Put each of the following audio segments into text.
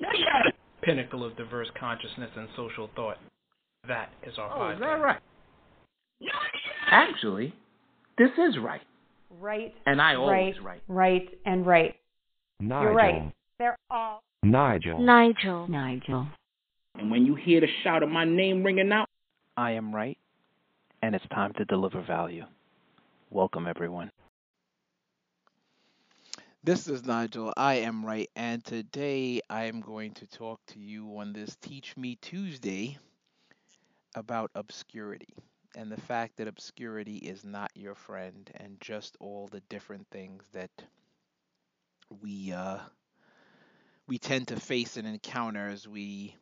pinnacle of diverse consciousness and social thought. That is our oh, podcast. Is that right? Actually, this is right. Right. And I always right. Right, right and right. Nigel. You're right. They're all. Nigel. Nigel. Nigel. And when you hear the shout of my name ringing out, I am right, and it's time to deliver value. Welcome, everyone. This is Nigel. I am right, and today I am going to talk to you on this Teach Me Tuesday about obscurity and the fact that obscurity is not your friend, and just all the different things that we uh, we tend to face and encounter as we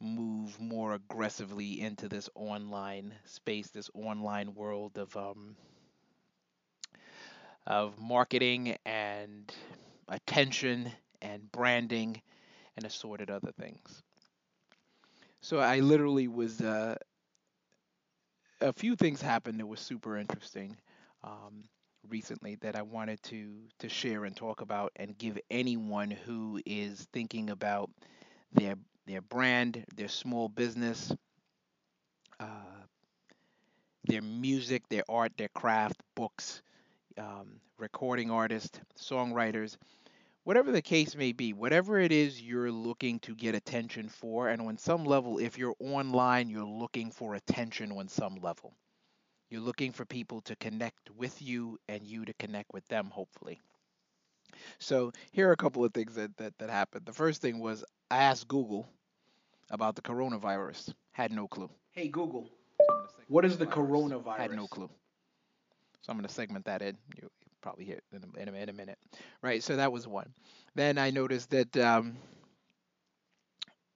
move more aggressively into this online space, this online world of um, of marketing and attention and branding and assorted other things. So I literally was uh, a few things happened that was super interesting um, recently that I wanted to to share and talk about and give anyone who is thinking about their their brand, their small business, uh, their music, their art, their craft, books, um, recording artists, songwriters, whatever the case may be, whatever it is you're looking to get attention for, and on some level, if you're online, you're looking for attention on some level. You're looking for people to connect with you and you to connect with them, hopefully. So here are a couple of things that, that, that happened. The first thing was I asked Google about the coronavirus. Had no clue. Hey Google, what is the coronavirus? Had no clue. So I'm going to segment that in. You probably hear it in a, in a, in a minute. Right. So that was one. Then I noticed that um,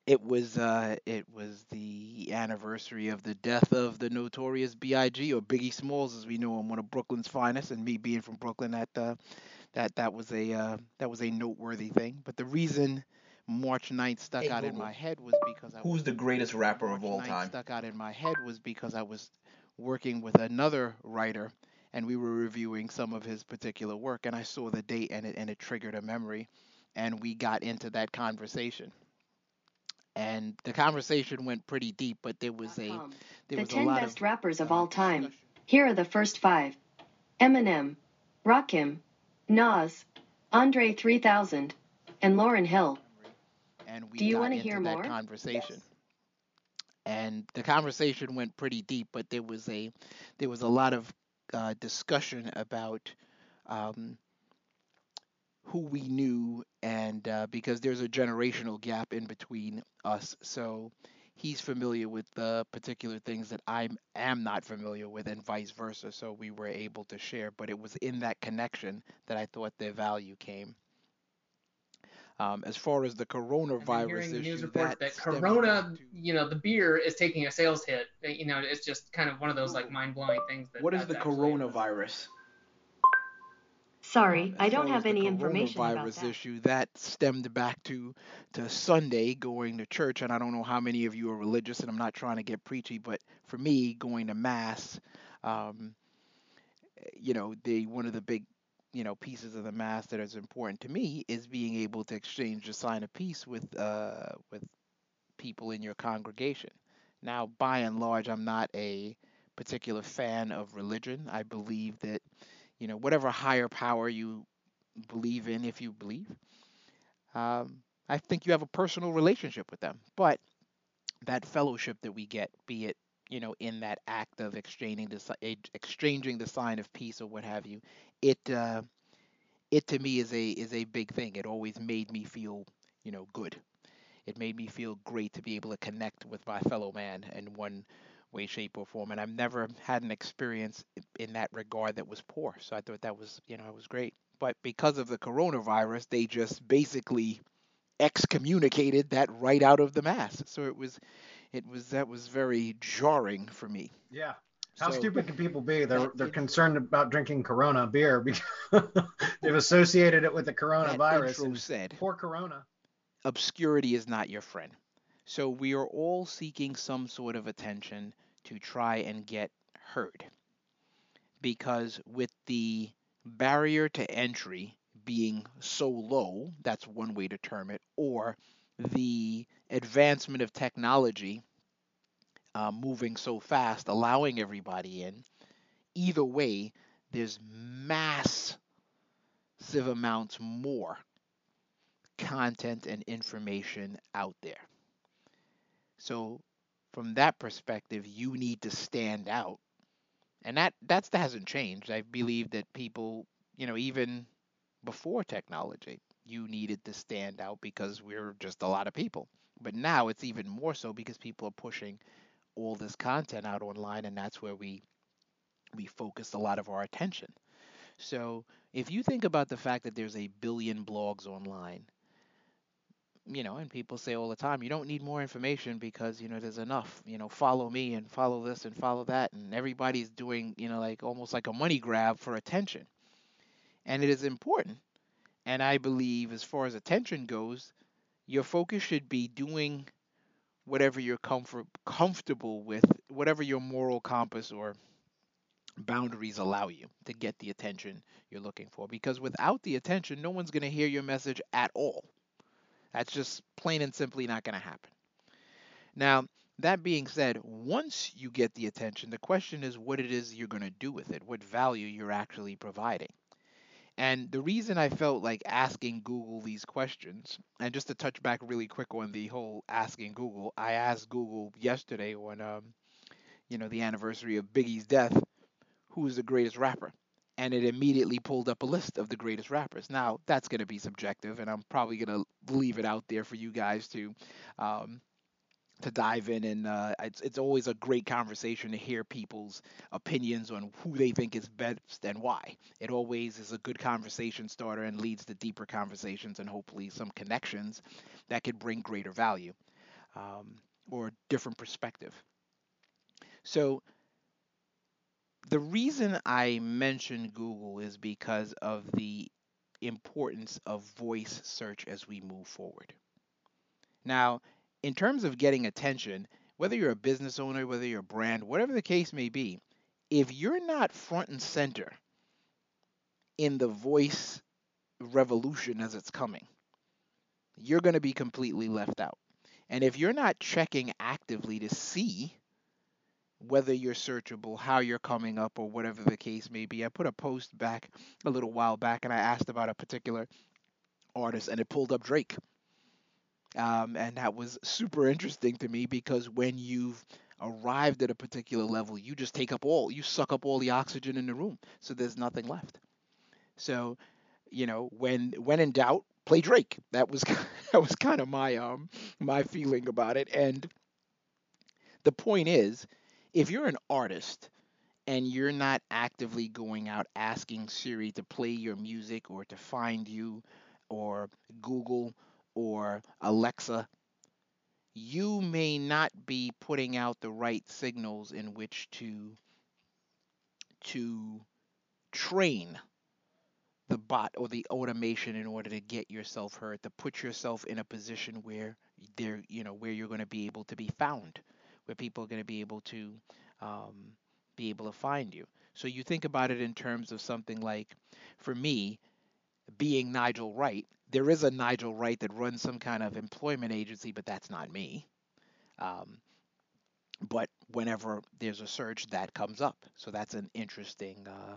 it was uh, it was the anniversary of the death of the notorious B.I.G. or Biggie Smalls, as we know him, one of Brooklyn's finest. And me being from Brooklyn, that uh, that that was a uh, that was a noteworthy thing. But the reason March 9th stuck Hey, out in my head was because I Who's the greatest rapper of all 9th time? stuck out in my head was because I was working with another writer and we were reviewing some of his particular work and I saw the date and it and it triggered a memory and we got into that conversation. And the conversation went pretty deep, but there was a there The was a 10 lot best of rappers of uh, all time. discussion. Here are the first five Eminem, Rakim, Nas, Andre 3000, and Lauryn Hill. and we Do you got wanna into hear that more? conversation. And the conversation went pretty deep, but there was a there was a lot of uh, discussion about um, who we knew, and uh, because there's a generational gap in between us, so he's familiar with the particular things that I am not familiar with, and vice versa. So we were able to share, but it was in that connection that I thought their value came. Um, as far as the coronavirus issue, news report that, stemmed Corona, to- you know, the beer is taking a sales hit. uh, You know, it's just kind of one of those like mind blowing things. That What is the coronavirus? Sorry, Um, I don't have any information about coronavirus that. issue that stemmed back to to Sunday going to church, and I don't know how many of you are religious, and I'm not trying to get preachy, but for me, going to mass, um, you know, the one of the big you know pieces of the mass that is important to me is being able to exchange the sign of peace with uh, with people in your congregation. Now, by and large, I'm not a particular fan of religion. I believe that you know whatever higher power you believe in, if you believe, um, I think you have a personal relationship with them. But that fellowship that we get, be it you know in that act of exchanging the exchanging the sign of peace or what have you, it uh, it to me is a is a big thing. It always made me feel you know good. It made me feel great to be able to connect with my fellow man in one way, shape, or form. And I've never had an experience in that regard that was poor. So I thought that was, you know, it was great. But because of the coronavirus, they just basically excommunicated that right out of the mass. So it was, it was that was very jarring for me. Yeah. How So- stupid can people be? They're they're know- concerned about drinking Corona beer because they've associated it with the coronavirus. said, Poor Corona. obscurity is not your friend. So we are all seeking some sort of attention to try and get heard. Because with the barrier to entry being so low, that's one way to term it, or the advancement of technology uh, moving so fast, allowing everybody in, either way, there's massive amounts more content and information out there. So from that perspective, you need to stand out. And that that's that hasn't changed. I believe that people, you know, even before technology, you needed to stand out because we're just a lot of people. But now it's even more so because people are pushing all this content out online and that's where we we focus a lot of our attention. So, if you think about the fact that there's a billion blogs online you know, and people say all the time, you don't need more information because, you know, there's enough, you know, follow me and follow this and follow that. And everybody's doing, you know, like almost like a money grab for attention. And it is important. And I believe, as far as attention goes, your focus should be doing whatever you're comfort, comfortable with, whatever your moral compass or boundaries allow you to get the attention you're looking for. Because without the attention, no one's going to hear your message at all. That's just plain and simply not going to happen. Now, that being said, once you get the attention, the question is what it is you're going to do with it, what value you're actually providing. And the reason I felt like asking Google these questions, and just to touch back really quick on the whole asking Google, I asked Google yesterday on, um, you know, the anniversary of Biggie's death, who is the greatest rapper? and it immediately pulled up a list of the greatest rappers. Now, that's going to be subjective, and I'm probably going to leave it out there for you guys to. Um, to dive in and uh, it's, it's always a great conversation to hear people's opinions on who they think is best and why it always is a good conversation starter and leads to deeper conversations and hopefully some connections that could bring greater value um, or different perspective so the reason I mentioned Google is because of the importance of voice search as we move forward. Now, in terms of getting attention, whether you're a business owner, whether you're a brand, whatever the case may be, if you're not front and center in the voice revolution as it's coming, you're going to be completely left out. And if you're not checking actively to see whether you're searchable, how you're coming up, or whatever the case may be. I put a post back a little while back and I asked about a particular artist and it pulled up Drake. Um, and that was super interesting to me because when you've arrived at a particular level, you just take up all, you suck up all the oxygen in the room. So there's nothing left. So, you know, when when in doubt, play Drake. That was that was kind of my um my feeling about it. And the point is, if you're an artist and you're not actively going out asking Siri to play your music or to find you or Google or Alexa, you may not be putting out the right signals in which to to train the bot or the automation in order to get yourself heard to put yourself in a position where there you know where you're going to be able to be found where people are going to be able to um, be able to find you. So you think about it in terms of something like, for me, being Nigel Wright, there is a Nigel Wright that runs some kind of employment agency, but that's not me. Um, but whenever there's a search, that comes up. So that's an interesting uh,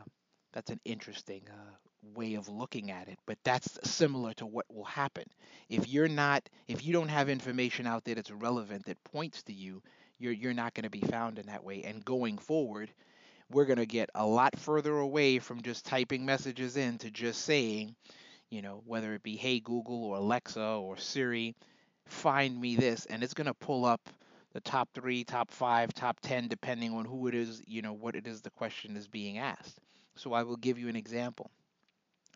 that's an interesting uh, way of looking at it. But that's similar to what will happen if you're not if you don't have information out there that's relevant that points to you you're you're not going to be found in that way. And going forward, we're going to get a lot further away from just typing messages in to just saying, you know, whether it be Hey Google or Alexa or Siri, find me this, and it's going to pull up the top three, top five, top ten, depending on who it is, you know, what it is the question is being asked. So I will give you an example.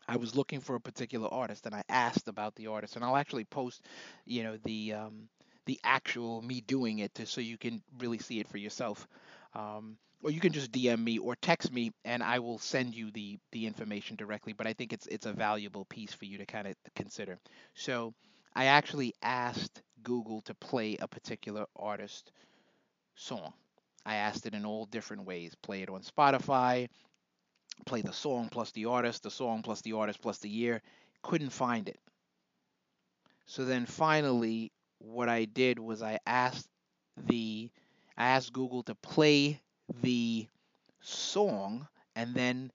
I was looking for a particular artist and I asked about the artist, and I'll actually post, you know, the um, the actual me doing it to, so you can really see it for yourself. Um, or you can just DM me or text me and I will send you the the information directly. But I think it's it's a valuable piece for you to kind of consider. So I actually asked Google to play a particular artist song. I asked it in all different ways. Play it on Spotify, play the song plus the artist, the song plus the artist plus the year. Couldn't find it. So then finally what I did was I asked the I asked Google to play the song and then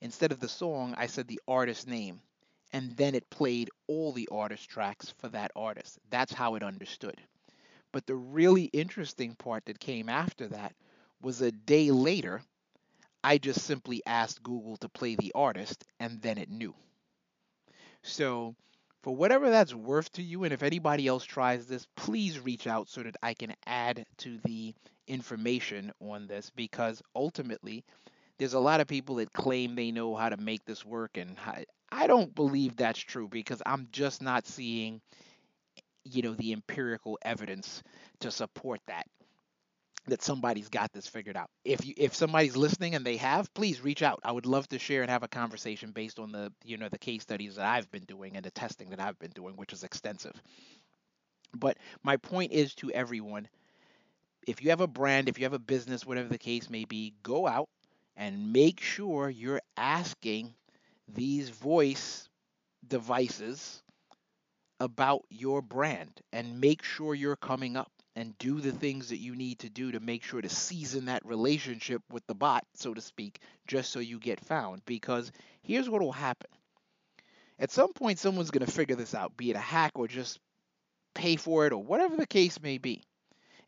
instead of the song I said the artist name and then it played all the artist tracks for that artist. That's how it understood. But the really interesting part that came after that was a day later I just simply asked Google to play the artist and then it knew. So for whatever that's worth to you, and if anybody else tries this, please reach out so that I can add to the information on this because ultimately there's a lot of people that claim they know how to make this work and I don't believe that's true because I'm just not seeing you know the empirical evidence to support that that somebody's got this figured out. If you if somebody's listening and they have, please reach out. I would love to share and have a conversation based on the you know the case studies that I've been doing and the testing that I've been doing, which is extensive. But my point is to everyone, if you have a brand, if you have a business, whatever the case may be, go out and make sure you're asking these voice devices about your brand and make sure you're coming up and do the things that you need to do to make sure to season that relationship with the bot, so to speak, just so you get found. Because here's what will happen at some point, someone's going to figure this out, be it a hack or just pay for it or whatever the case may be.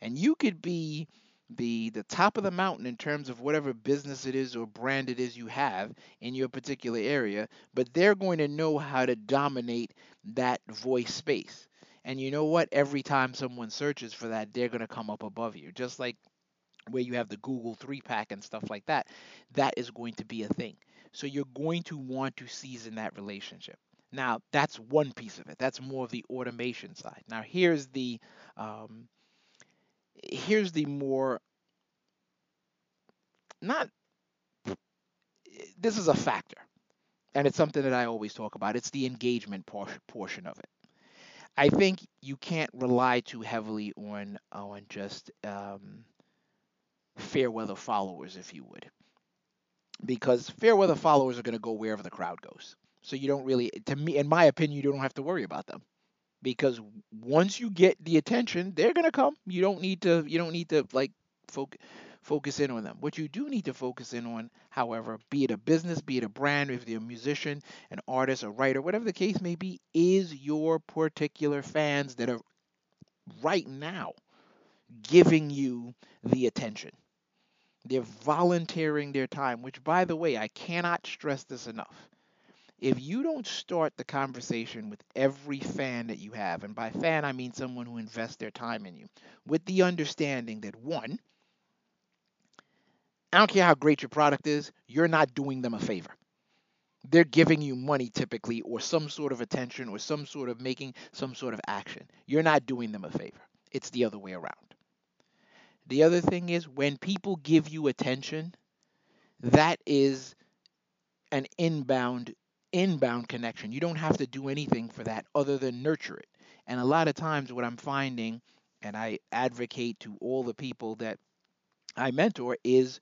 And you could be the the top of the mountain in terms of whatever business it is or brand it is you have in your particular area, but they're going to know how to dominate that voice space. And you know what? Every time someone searches for that, they're going to come up above you. Just like where you have the Google 3 pack and stuff like that, that is going to be a thing. So you're going to want to season that relationship. Now, that's one piece of it. That's more of the automation side. Now, here's the um, here's the more not this is a factor and it's something that I always talk about. It's the engagement portion of it. I think you can't rely too heavily on on just um, fair weather followers, if you would, because fair weather followers are going to go wherever the crowd goes. So you don't really, to me, in my opinion, you don't have to worry about them because once you get the attention, they're to come. You don't need to, you don't need to like focus focus in on them. What you do need to focus in on, however, be it a business, be it a brand, if you're a musician, an artist, a writer, whatever the case may be, is your particular fans that are right now giving you the attention. They're volunteering their time, which, by the way, I cannot stress this enough. If you don't start the conversation with every fan that you have, and by fan I mean someone who invests their time in you, with the understanding that one, I don't care how great your product is, you're not doing them a favor. They're giving you money typically, or some sort of attention, or some sort of making some sort of action. You're not doing them a favor. It's the other way around. The other thing is when people give you attention, that is an inbound inbound connection. You don't have to do anything for that other than nurture it. And a lot of times what I'm finding and I advocate to all the people that I mentor is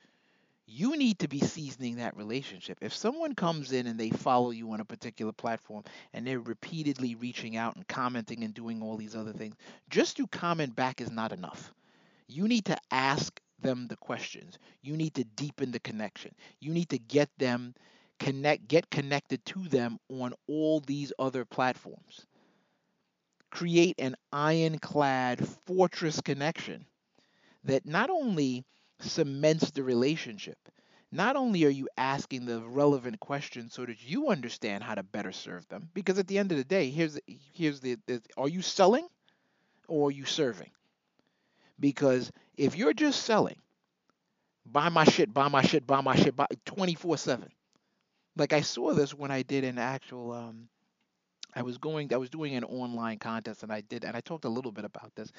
you need to be seasoning that relationship. If someone comes in and they follow you on a particular platform and they're repeatedly reaching out and commenting and doing all these other things, just to comment back is not enough. You need to ask them the questions. You need to deepen the connection. You need to get them connect get connected to them on all these other platforms. Create an ironclad fortress connection that not only cements the relationship. Not only are you asking the relevant questions so that you understand how to better serve them, because at the end of the day, here's here's the, the are you selling or are you serving? Because if you're just selling, buy my shit, buy my shit, buy my shit, buy 24/7. Like I saw this when I did an actual um I was going I was doing an online contest and I did and I talked a little bit about this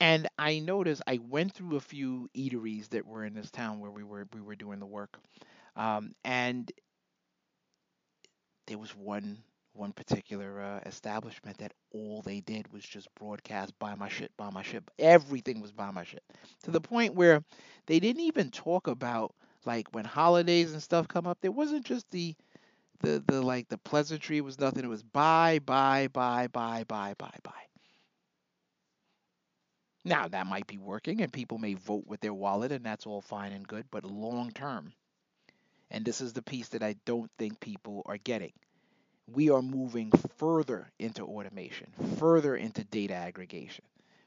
and I noticed I went through a few eateries that were in this town where we were we were doing the work, um, and there was one one particular uh, establishment that all they did was just broadcast buy my shit, buy my shit. Everything was buy my shit to the point where they didn't even talk about like when holidays and stuff come up. There wasn't just the the the like the pleasantry was nothing. It was buy buy buy buy buy buy buy. Now, that might be working and people may vote with their wallet and that's all fine and good, but long term, and this is the piece that I don't think people are getting. We are moving further into automation, further into data aggregation,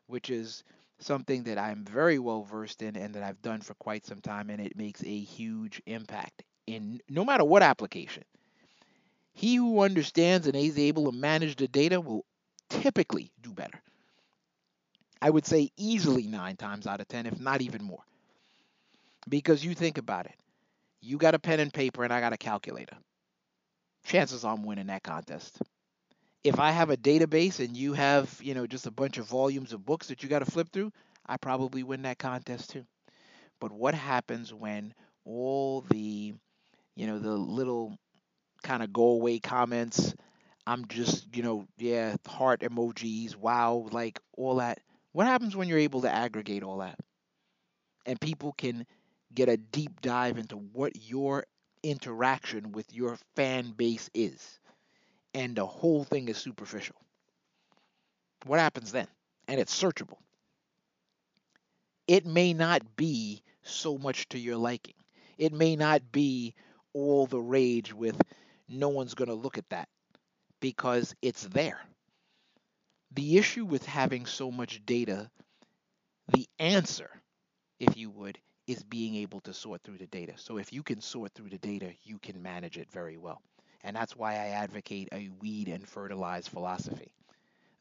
which is something that I'm very well versed in and that I've done for quite some time, and it makes a huge impact in no matter what application. He who understands and is able to manage the data will typically do better. I would say easily nine times out of 10, if not even more. Because you think about it you got a pen and paper, and I got a calculator. Chances are I'm winning that contest. If I have a database and you have, you know, just a bunch of volumes of books that you got to flip through, I probably win that contest too. But what happens when all the, you know, the little kind of go away comments, I'm just, you know, yeah, heart emojis, wow, like all that. What happens when you're able to aggregate all that? And people can get a deep dive into what your interaction with your fan base is. And the whole thing is superficial. What happens then? And it's searchable. It may not be so much to your liking. It may not be all the rage with no one's going to look at that because it's there. The issue with having so much data, the answer, if you would, is being able to sort through the data. So if you can sort through the data, you can manage it very well. And that's why I advocate a weed and fertilize philosophy.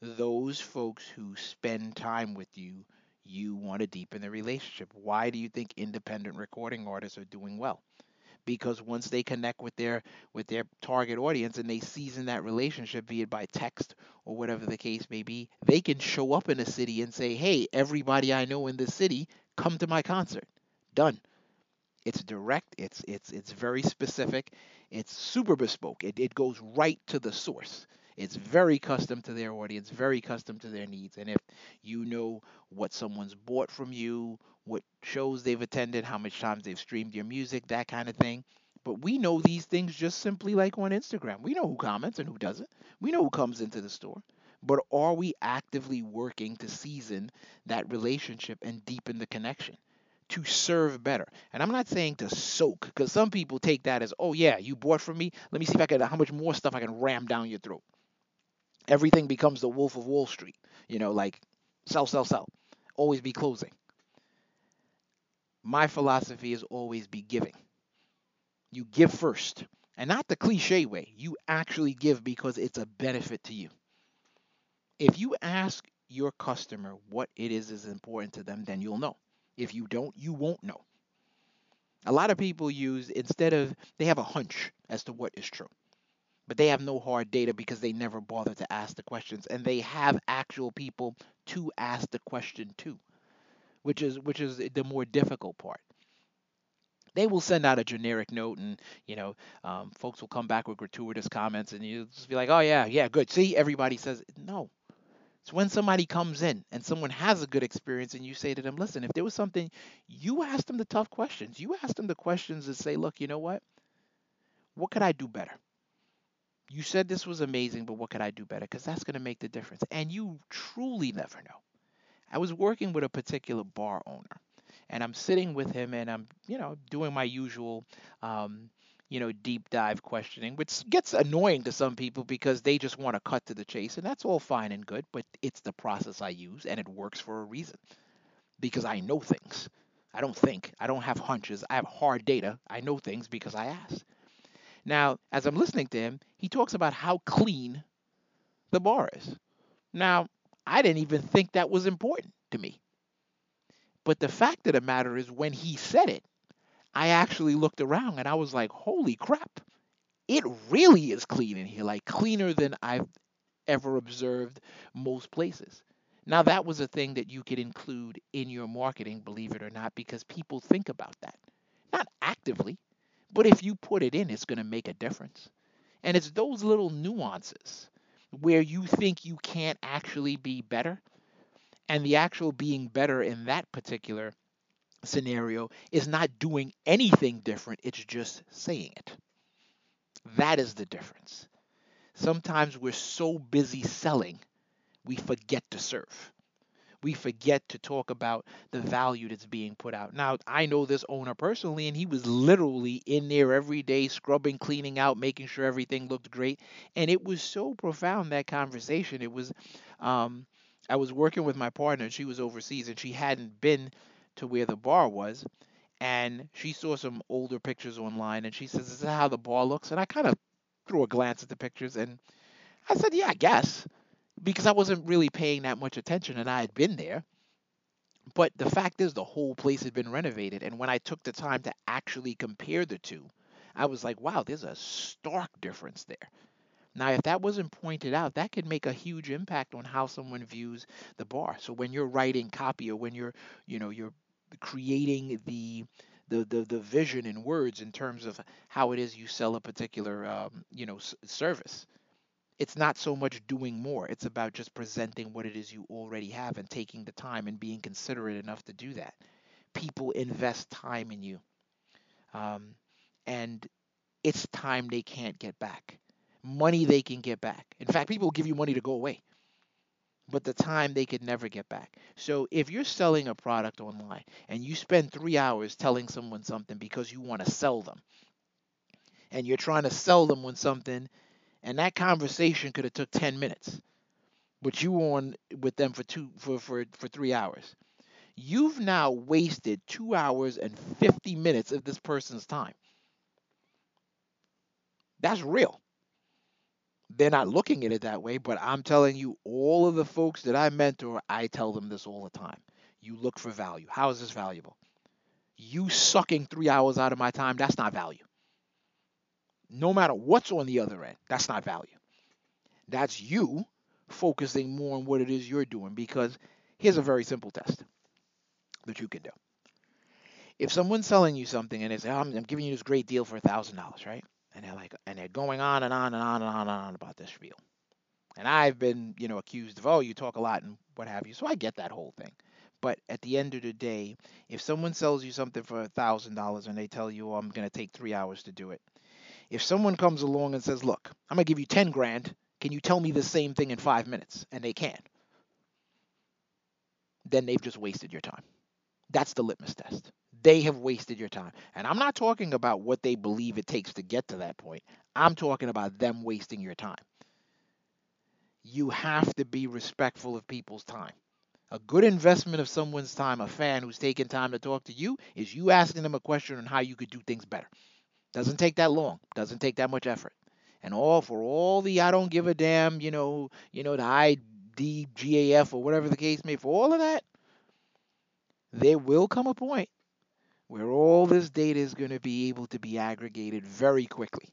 Those folks who spend time with you, you want to deepen the relationship. Why do you think independent recording artists are doing well? Because once they connect with their with their target audience and they season that relationship, be it by text or whatever the case may be, they can show up in a city and say, "Hey, everybody I know in this city, come to my concert." Done. It's direct. It's it's it's very specific. It's super bespoke. It it goes right to the source. It's very custom to their audience, very custom to their needs. And if you know what someone's bought from you, what shows they've attended, how much times they've streamed your music, that kind of thing. But we know these things just simply like on Instagram. We know who comments and who doesn't. We know who comes into the store. But are we actively working to season that relationship and deepen the connection? To serve better. And I'm not saying to soak, because some people take that as, oh yeah, you bought from me. Let me see if I can how much more stuff I can ram down your throat. Everything becomes the Wolf of Wall Street. You know, like sell, sell, sell. Always be closing. My philosophy is always be giving. You give first. And not the cliche way. You actually give because it's a benefit to you. If you ask your customer what it is is important to them, then you'll know. If you don't, you won't know. A lot of people use, instead of, they have a hunch as to what is true, but they have no hard data because they never bother to ask the questions, and they have actual people to ask the question to, which is which is the more difficult part. They will send out a generic note, and you know, um, folks will come back with gratuitous comments, and you'll just be like, "Oh yeah, yeah, good." See, everybody says no. It's when somebody comes in and someone has a good experience and you say to them, listen, if there was something, you ask them the tough questions. You ask them the questions and say, look, you know what? What could I do better? You said this was amazing, but what could I do better? Because that's going to make the difference. And you truly never know. I was working with a particular bar owner and I'm sitting with him and I'm, you know, doing my usual um, you know, deep dive questioning, which gets annoying to some people because they just want to cut to the chase, and that's all fine and good, but it's the process I use and it works for a reason. Because I know things. I don't think. I don't have hunches. I have hard data. I know things because I asked. Now, as I'm listening to him, he talks about how clean the bar is. Now, I didn't even think that was important to me. But the fact of the matter is, when he said it, I actually looked around and I was like, holy crap, it really is clean in here, like cleaner than I've ever observed most places. Now, that was a thing that you could include in your marketing, believe it or not, because people think about that. Not actively, but if you put it in, it's going to make a difference. And it's those little nuances where you think you can't actually be better, and the actual being better in that particular scenario is not doing anything different, it's just saying it. That is the difference. Sometimes we're so busy selling, we forget to serve. We forget to talk about the value that's being put out. Now, I know this owner personally, and he was literally in there every day, scrubbing, cleaning out, making sure everything looked great. And it was so profound that conversation. It was, um, I was working with my partner, and she was overseas, and she hadn't been to where the bar was. And she saw some older pictures online, and she says, "Is that how the bar looks?" And I kind of threw a glance at the pictures, and I said, "Yeah, I guess." because I wasn't really paying that much attention and I had been there. But the fact is, the whole place had been renovated. And when I took the time to actually compare the two, I was like, wow, there's a stark difference there. Now, if that wasn't pointed out, that could make a huge impact on how someone views the bar. So when you're writing copy or when you're, you know, you're creating the the, the, the vision in words in terms of how it is you sell a particular um, you know s- service it's not so much doing more. It's about just presenting what it is you already have and taking the time and being considerate enough to do that. People invest time in you. Um, and it's time they can't get back. Money they can get back. In fact, people give you money to go away, but the time they could never get back. So if you're selling a product online and you spend three hours telling someone something because you want to sell them, and you're trying to sell them on something and that conversation could have took 10 minutes but you were on with them for two for, for for three hours you've now wasted two hours and 50 minutes of this person's time that's real they're not looking at it that way but i'm telling you all of the folks that i mentor i tell them this all the time you look for value how is this valuable you sucking three hours out of my time that's not value no matter what's on the other end, that's not value. That's you focusing more on what it is you're doing because here's a very simple test that you can do. If someone's selling you something and they say, oh, I'm, I'm giving you this great deal for a thousand dollars, right? And they're like, and they're going on and on and on and on and on about this spiel. And I've been, you know, accused of, oh, you talk a lot and what have you. So I get that whole thing. But at the end of the day, if someone sells you something for a thousand dollars and they tell you, oh, I'm going to take three hours to do it, if someone comes along and says, "Look, I'm going to give you 10 grand. Can you tell me the same thing in 5 minutes?" and they can, then they've just wasted your time. That's the litmus test. They have wasted your time. And I'm not talking about what they believe it takes to get to that point. I'm talking about them wasting your time. You have to be respectful of people's time. A good investment of someone's time, a fan who's taking time to talk to you, is you asking them a question on how you could do things better. Doesn't take that long. Doesn't take that much effort. And all for all the I don't give a damn, you know, you know, the IDGAF or whatever the case may, be, for all of that, there will come a point where all this data is going to be able to be aggregated very quickly.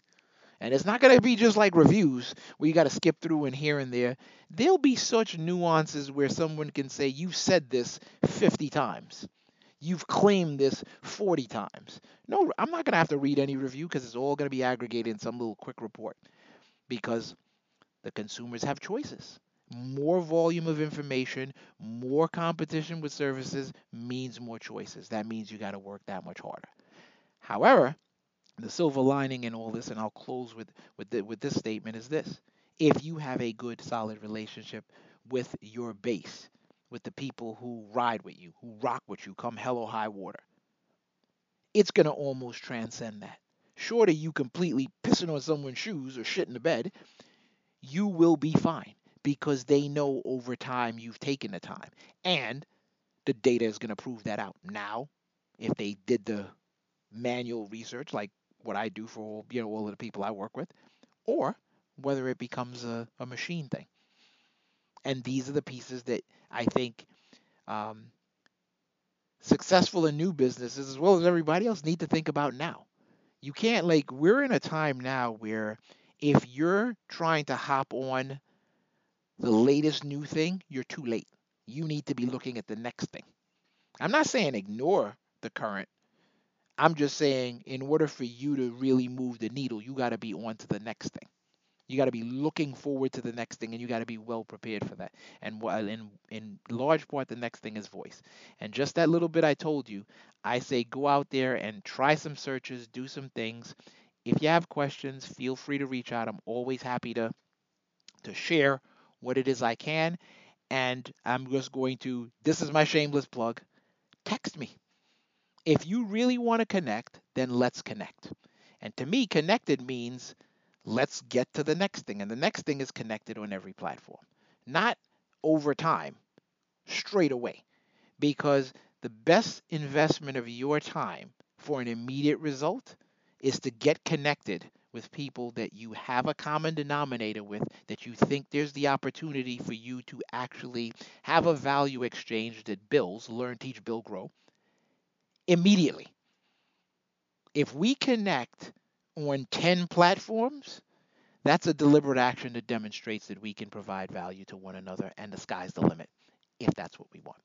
And it's not going to be just like reviews where you got to skip through and here and there. There'll be such nuances where someone can say, You've said this 50 times. You've claimed this 40 times. No, I'm not going to have to read any review because it's all going to be aggregated in some little quick report because the consumers have choices. More volume of information, more competition with services means more choices. That means you got to work that much harder. However, the silver lining in all this, and I'll close with with, the, with this statement, is this: if you have a good, solid relationship with your base, with the people who ride with you, who rock with you, come hell or high water. It's going to almost transcend that. Short of you completely pissing on someone's shoes or shit in the bed, you will be fine because they know over time you've taken the time. And the data is going to prove that out. Now, if they did the manual research like what I do for all, you know all of the people I work with, or whether it becomes a, a machine thing. And these are the pieces that I think um, successful in new businesses, as well as everybody else, need to think about now. You can't, like, we're in a time now where if you're trying to hop on the latest new thing, you're too late. You need to be looking at the next thing. I'm not saying ignore the current. I'm just saying, in order for you to really move the needle, you got to be on to the next thing. You got to be looking forward to the next thing, and you got to be well prepared for that. And in in large part, the next thing is voice. And just that little bit I told you, I say go out there and try some searches, do some things. If you have questions, feel free to reach out. I'm always happy to to share what it is I can. and I'm just going to, this is my shameless plug, text me. If you really want to connect, then let's connect. And to me, connected means let's get to the next thing. And the next thing is connected on every platform, not over time, straight away. Because the best investment of your time for an immediate result is to get connected with people that you have a common denominator with, that you think there's the opportunity for you to actually have a value exchange that builds, learn, teach, build, grow immediately. If we connect on 10 platforms, that's a deliberate action that demonstrates that we can provide value to one another, and the sky's the limit if that's what we want.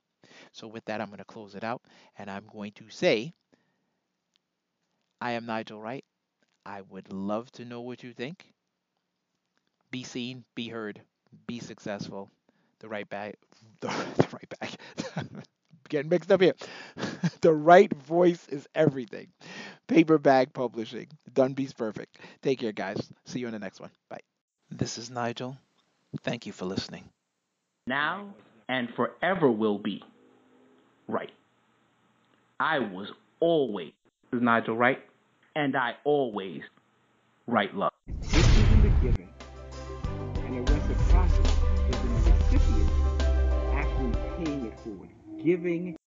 So, with that, I'm going to close it out, and I'm going to say, I am Nigel Wright. I would love to know what you think. Be seen, be heard, be successful. The right bag, the, the right bag. Getting mixed up here. the right voice is everything. Paper bag publishing. Done beats perfect. Take care, guys. See you in the next one. Bye. This is Nigel. Thank you for listening. Now and forever will be. Right. I was always this is Nigel Wright, and I always write love. This is in the giving, and the reciprocity is the recipient actually paying it forward, giving